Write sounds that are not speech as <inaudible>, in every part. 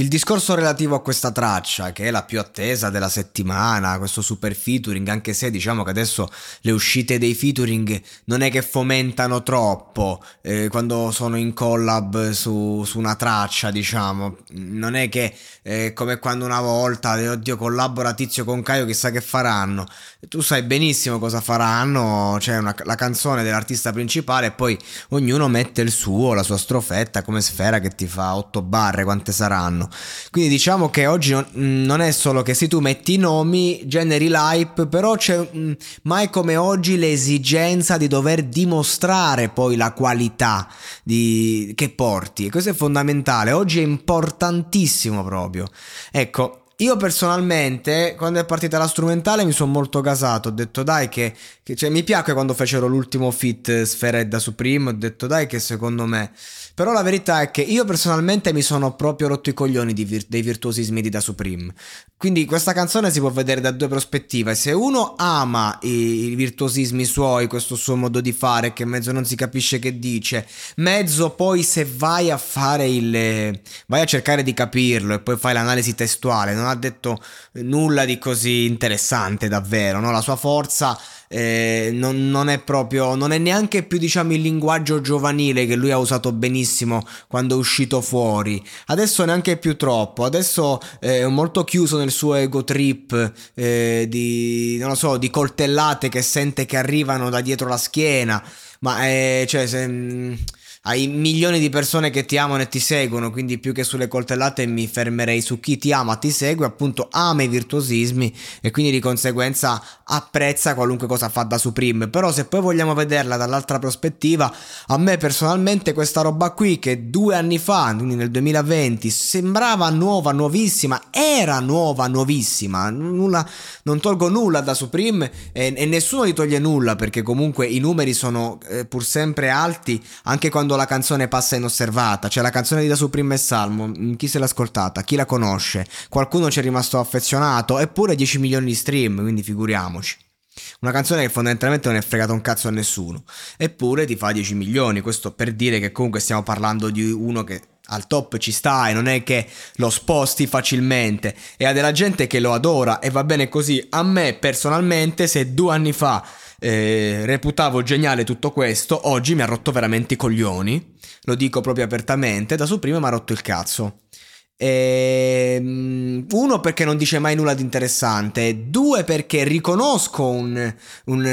Il discorso relativo a questa traccia, che è la più attesa della settimana, questo super featuring, anche se diciamo che adesso le uscite dei featuring non è che fomentano troppo eh, quando sono in collab su, su, una traccia, diciamo, non è che eh, come quando una volta, eh, oddio, collabora Tizio con Caio, chissà che faranno. Tu sai benissimo cosa faranno, c'è una, la canzone dell'artista principale e poi ognuno mette il suo, la sua strofetta come sfera che ti fa 8 barre, quante saranno. Quindi diciamo che oggi non, mm, non è solo che se tu metti i nomi, generi l'hype, però c'è mm, mai come oggi l'esigenza di dover dimostrare poi la qualità di, che porti. E questo è fondamentale, oggi è importantissimo proprio. Ecco, io personalmente, quando è partita la strumentale, mi sono molto gasato. Ho detto, dai, che, che cioè, mi piace quando fecero l'ultimo fit Sferedda Supreme. Ho detto, dai, che secondo me però la verità è che io personalmente mi sono proprio rotto i coglioni vir- dei virtuosismi di Da Supreme. Quindi questa canzone si può vedere da due prospettive. Se uno ama i, i virtuosismi suoi, questo suo modo di fare, che mezzo non si capisce che dice, mezzo poi se vai a fare il... vai a cercare di capirlo e poi fai l'analisi testuale, non ha detto nulla di così interessante davvero, no? La sua forza eh, non, non, è proprio, non è neanche più diciamo il linguaggio giovanile che lui ha usato benissimo quando è uscito fuori. Adesso neanche più troppo, adesso eh, è molto chiuso nel suo ego trip eh, di, non lo so, di coltellate che sente che arrivano da dietro la schiena. Ma eh, cioè, se, mm, hai milioni di persone che ti amano e ti seguono, quindi più che sulle coltellate mi fermerei su chi ti ama, ti segue, appunto ama i virtuosismi e quindi di conseguenza apprezza qualunque cosa fa da Supreme. Però se poi vogliamo vederla dall'altra prospettiva, a me personalmente questa roba qui che due anni fa, quindi nel 2020, sembrava nuova, nuovissima, era nuova, nuovissima, nulla, non tolgo nulla da Supreme e, e nessuno gli toglie nulla perché comunque i numeri sono eh, pur sempre alti anche quando la canzone passa inosservata, cioè la canzone di Da Supreme e Salmo, mm, chi se l'ha ascoltata, chi la conosce, qualcuno ci è rimasto affezionato, eppure 10 milioni di stream, quindi figuriamoci. Una canzone che fondamentalmente non è fregata un cazzo a nessuno, eppure ti fa 10 milioni, questo per dire che comunque stiamo parlando di uno che al top ci sta e non è che lo sposti facilmente. E ha della gente che lo adora e va bene così. A me personalmente se due anni fa eh, reputavo geniale tutto questo, oggi mi ha rotto veramente i coglioni, lo dico proprio apertamente, da su prima mi ha rotto il cazzo. Ehm, uno perché non dice mai nulla di interessante, due perché riconosco un, un,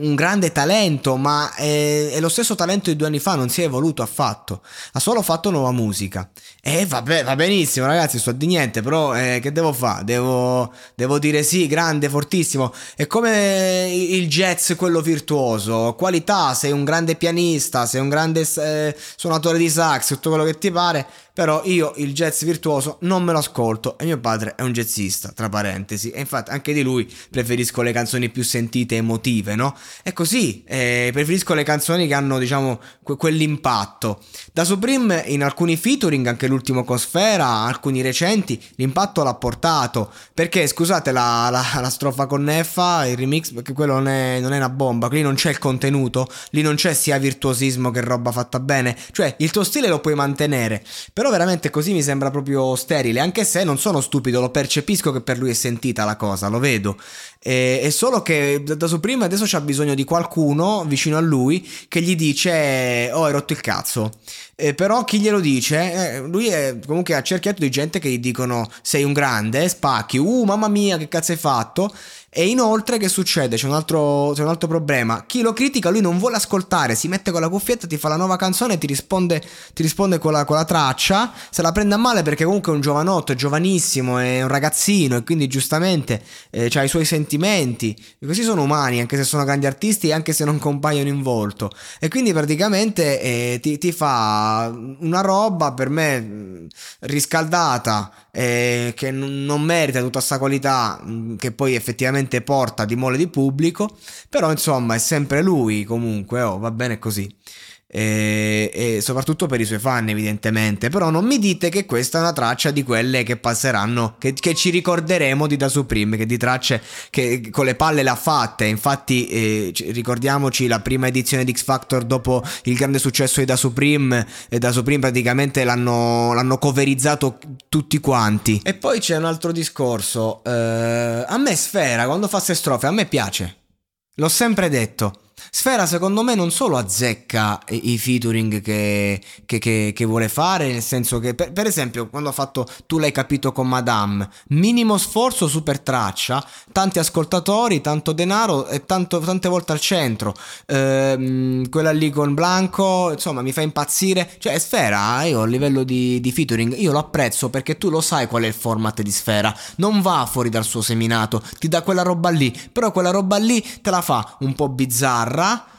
un grande talento, ma è, è, lo stesso talento di due anni fa, non si è evoluto affatto, ha solo fatto nuova musica. E vabbè, va benissimo ragazzi, sto di niente, però eh, che devo fare? Devo, devo, dire sì, grande, fortissimo. È come il jazz, quello virtuoso, qualità, sei un grande pianista, sei un grande eh, suonatore di sax, tutto quello che ti pare però io il jazz virtuoso non me lo ascolto e mio padre è un jazzista, tra parentesi, e infatti anche di lui preferisco le canzoni più sentite emotive, no? E così, eh, preferisco le canzoni che hanno, diciamo, que- quell'impatto. Da Supreme in alcuni featuring, anche l'ultimo Cosfera, alcuni recenti, l'impatto l'ha portato, perché scusate la, la, la strofa con Neffa, il remix, perché quello non è, non è una bomba, qui non c'è il contenuto, lì non c'è sia virtuosismo che roba fatta bene, cioè il tuo stile lo puoi mantenere, però veramente così mi sembra proprio sterile, anche se non sono stupido, lo percepisco che per lui è sentita la cosa, lo vedo. E, è solo che da, da Supreme adesso c'ha bisogno di qualcuno vicino a lui che gli dice oh hai rotto il cazzo. Eh, però chi glielo dice? Eh, lui è comunque ha cerchiato di gente che gli dicono sei un grande spacchi. Uh mamma mia che cazzo hai fatto e inoltre che succede? C'è un, altro, c'è un altro problema. Chi lo critica lui non vuole ascoltare, si mette con la cuffietta, ti fa la nuova canzone e ti risponde, ti risponde con, la, con, la, traccia. Se la prende a male perché comunque è un giovanotto, è giovanissimo, è un ragazzino e quindi giustamente eh, ha i suoi sentimenti. E così sono umani, anche se sono grandi artisti e anche se non compaiono in volto. E quindi praticamente eh, ti, ti fa una roba per me mm, riscaldata eh, che non merita tutta questa qualità mh, che poi effettivamente porta di mole di pubblico, però insomma è sempre lui comunque, oh, va bene così e, e, soprattutto per i suoi fan evidentemente. Però non mi dite che questa è una traccia di quelle che passeranno che, che ci ricorderemo di Da Supreme che di tracce che con le palle le ha fatte. Infatti eh, ricordiamoci la prima edizione di X Factor dopo il grande successo di Da Supreme e Da Supreme praticamente l'hanno, l'hanno coverizzato tutti quanti. E poi c'è un altro discorso eh, a me Sfera quando fa ste strofe a me piace. L'ho sempre detto Sfera secondo me non solo azzecca i featuring che, che, che, che vuole fare, nel senso che per, per, esempio quando ha fatto Tu l'hai capito con Madame, minimo sforzo, super traccia, tanti ascoltatori, tanto denaro e tanto, tante volte al centro, ehm, quella lì con Blanco, insomma mi fa impazzire, cioè Sfera io a livello di, di featuring io lo apprezzo perché tu lo sai qual è il format di Sfera, non va fuori dal suo seminato, ti dà quella roba lì, però quella roba lì te la fa un po' bizzarra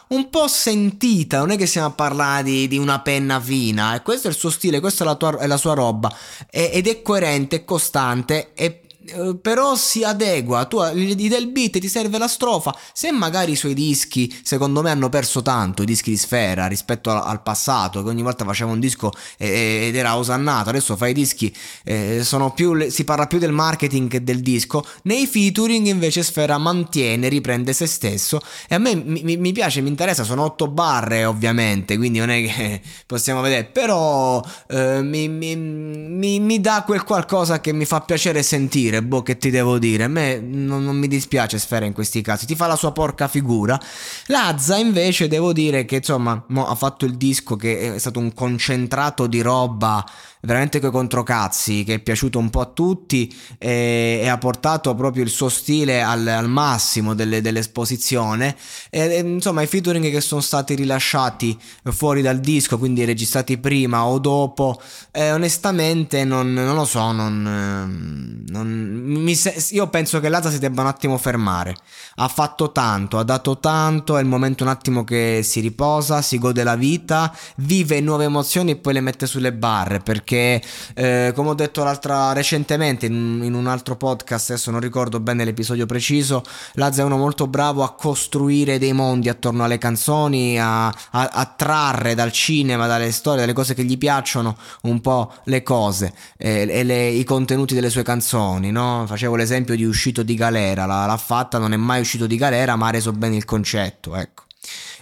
un po' sentita, non è che stiamo a parlare di, di, una penna fina, questo è il suo stile, questa è la, tua, è la sua roba, ed è coerente, è costante, e eh, però si adegua, tu gli dai il beat, ti serve la strofa, se magari i suoi dischi secondo me hanno perso tanto, i dischi di Sfera rispetto al, passato, che ogni volta faceva un disco ed era osannato, adesso fai i dischi, eh, più, si parla più del marketing che del disco, nei featuring invece Sfera mantiene, riprende se stesso. E a me mi, mi piace, mi interessa, sono otto barre ovviamente, quindi non è che <laughs> possiamo vedere, però eh, mi, mi, mi dà quel qualcosa che mi fa piacere sentire dire, boh, che ti devo dire? A me non, non, mi dispiace Sfera in questi casi, ti fa la sua porca figura. Lazza invece devo dire che insomma ha fatto il disco che è stato un concentrato di roba veramente coi controcazzi che è piaciuto un po' a tutti e, e ha portato proprio il suo stile al, al massimo delle, dell'esposizione e, e, insomma i featuring che sono stati rilasciati fuori dal disco quindi registrati prima o dopo eh, onestamente non, non, lo so non, non mi se- io penso che Lazza si debba un attimo fermare. Ha fatto tanto ha dato tanto è il momento un attimo che si riposa si gode la vita vive nuove emozioni e poi le mette sulle barre perché perché eh, come ho detto l'altra recentemente in, in, un altro podcast, adesso non ricordo bene l'episodio preciso, Lazza è uno molto bravo a costruire dei mondi attorno alle canzoni, a, a, a trarre dal cinema, dalle storie, dalle cose che gli piacciono un po' le cose eh, e le, i contenuti delle sue canzoni, no? Facevo l'esempio di Uscito di Galera, l'ha, l'ha fatta, non è mai uscito di galera, ma ha reso bene il concetto, ecco.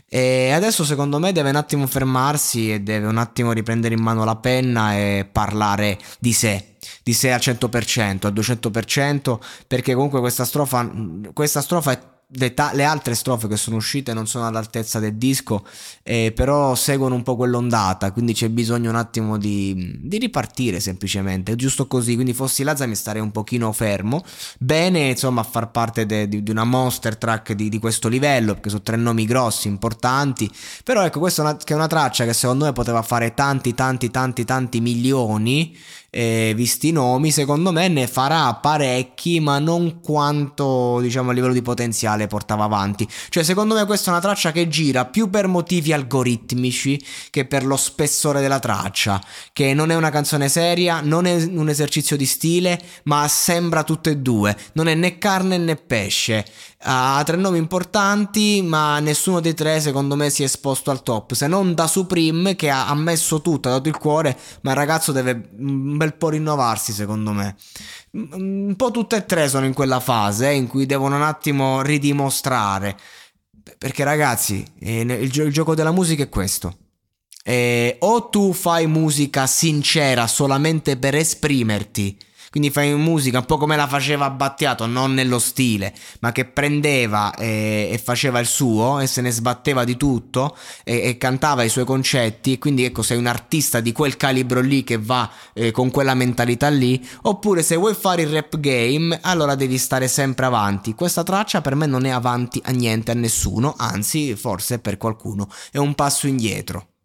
E adesso secondo me deve un attimo fermarsi e deve un attimo riprendere in mano la penna e parlare di sé, di sé al 100%, al 200%, perché comunque questa strofa, questa strofa è le, ta- le, altre strofe che sono uscite non sono all'altezza del disco, eh, però seguono un po' quell'ondata, quindi c'è bisogno un attimo di, di ripartire semplicemente, giusto così, quindi fossi Lazza mi starei un pochino fermo, bene insomma a far parte de- di, di, una monster track di, di, questo livello, perché sono tre nomi grossi, importanti, però ecco questa è una, è una traccia che secondo me poteva fare tanti tanti tanti tanti milioni eh, visti i nomi, secondo me ne farà parecchi, ma non quanto diciamo a livello di potenziale portava avanti. Cioè, secondo me questa è una traccia che gira più per motivi algoritmici che per lo spessore della traccia, che non è una canzone seria, non è un esercizio di stile, ma sembra tutte e due, non è né carne né pesce. Ha tre nomi importanti, ma nessuno dei tre secondo me si è esposto al top, se non da Supreme che ha messo tutto, ha dato il cuore, ma il ragazzo deve un bel po' rinnovarsi secondo me. Un po' tutte e tre sono in quella fase eh, in cui devono un attimo ridimostrare. Perché ragazzi, eh, il, gio- il gioco della musica è questo. Eh, o tu fai musica sincera solamente per esprimerti quindi fai musica un po' come la faceva Battiato, non nello stile, ma che prendeva e, e faceva il suo e se ne sbatteva di tutto e, e, cantava i suoi concetti. E quindi ecco, sei un artista di quel calibro lì che va eh, con quella mentalità lì. Oppure se vuoi fare il rap game, allora devi stare sempre avanti. Questa traccia per me non è avanti a niente, a nessuno, anzi, forse per qualcuno è un passo indietro.